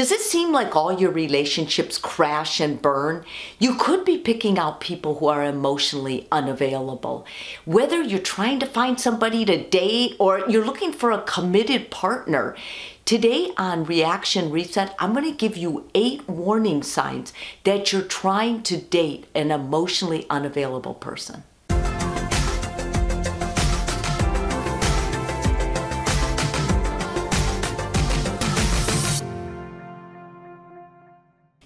Does it seem like all your relationships crash and burn? You could be picking out people who are emotionally unavailable. Whether you're trying to find somebody to date or you're looking for a committed partner, Today on Reaction Reset, I'm going to give you eight warning signs that you're trying to date an emotionally unavailable person.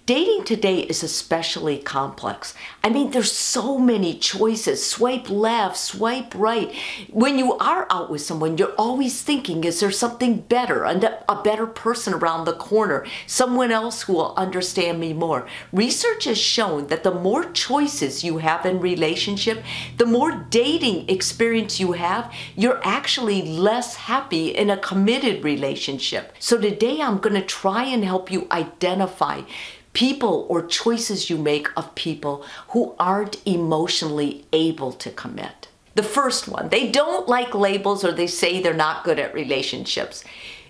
Dating today is especially complex. I mean, there's so many choices. Swipe left, swipe right. When you are out with someone, you're always thinking, is there something better, a better person around the corner, someone else who will understand me more? Research has shown that the more choices you have in relationship, the more dating experience you have, you're actually less happy in a committed relationship. So today I'm going to try and help you identify people or choices you make of people who aren't emotionally able to commit. The first one, they don't like labels or they say they're not good at relationships.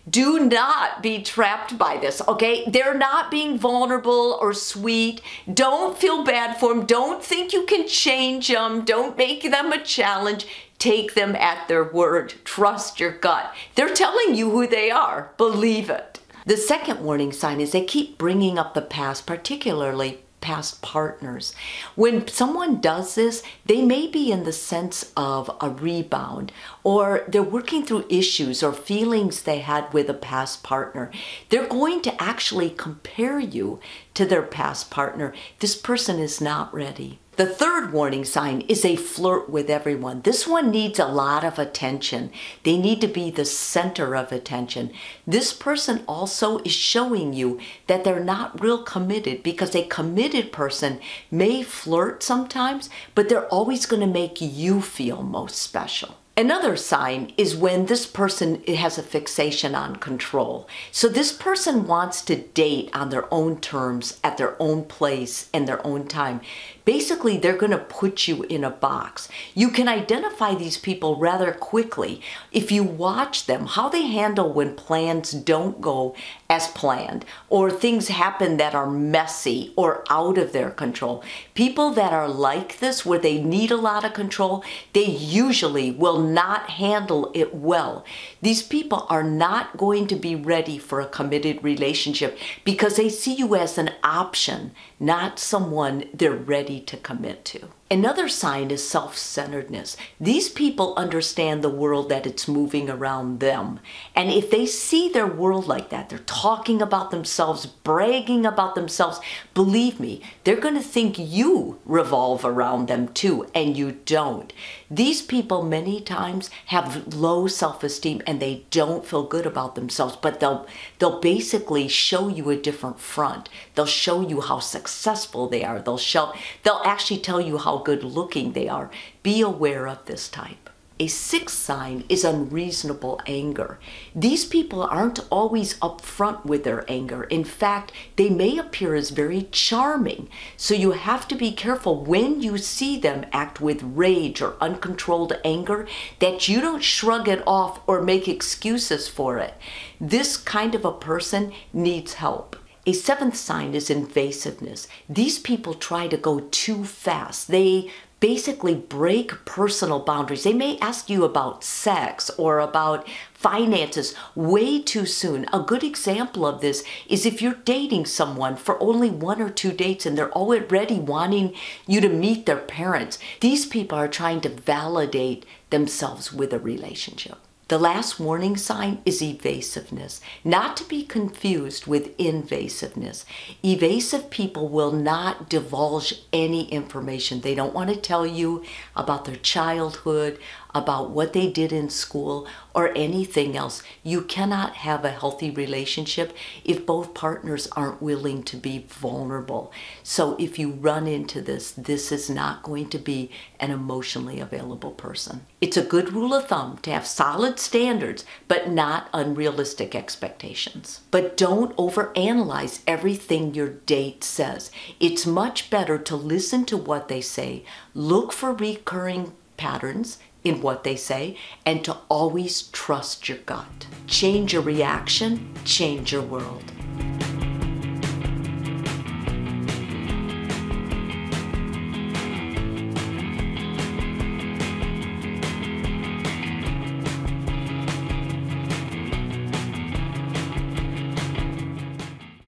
Do not be trapped by this, okay? They're not being vulnerable or sweet. Don't feel bad for them. Don't think you can change them. Don't make them a challenge. Take them at their word. Trust your gut. They're telling you who they are. Believe it. The second warning sign is they keep bringing up the past, particularly past partners. When someone does this, they may be in the sense of a rebound or they're working through issues or feelings they had with a past partner. They're going to actually compare you to their past partner. This person is not ready. The third warning sign is they flirt with everyone. This one needs a lot of attention. They need to be the center of attention. This person also is showing you that they're not real committed because a committed person may flirt sometimes, but they're always going to make you feel most special. Another sign is when this person has a fixation on control. So this person wants to date on their own terms, at their own place, and their own time. Basically, they're going to put you in a box. You can identify these people rather quickly if you watch them, how they handle when plans don't go as planned or things happen that are messy or out of their control. People that are like this, where they need a lot of control, they usually will not handle it well. These people are not going to be ready for a committed relationship because they see you as an option, not someone they're ready to commit to. Another sign is self centeredness. These people understand the world that it's moving around them. And if they see their world like that, they're talking about themselves, bragging about themselves, believe me, they're going to think you revolve around them too, and you don't. These people many times have low self esteem and they don't feel good about themselves, but they'll, they'll basically show you a different front. They'll show you how successful they are. They'll show, they'll actually tell you how good looking they are. Be aware of this type. A sixth sign is unreasonable anger. These people aren't always upfront with their anger. In fact, they may appear as very charming. So you have to be careful when you see them act with rage or uncontrolled anger that you don't shrug it off or make excuses for it. This kind of a person needs help. A seventh sign is invasiveness. These people try to go too fast. They basically break personal boundaries. They may ask you about sex or about finances way too soon. A good example of this is if you're dating someone for only one or two dates and they're already wanting you to meet their parents. These people are trying to validate themselves with a relationship. The last warning sign is evasiveness, not to be confused with invasiveness. Evasive people will not divulge any information. They don't want to tell you about their childhood, about what they did in school, or anything else. You cannot have a healthy relationship if both partners aren't willing to be vulnerable. So if you run into this, this is not going to be an emotionally available person. It's a good rule of thumb to have solid standards, but not unrealistic expectations. But don't overanalyze everything your date says. It's much better to listen to what they say, look for recurring patterns, in what they say and to always trust your gut. Change your reaction, change your world.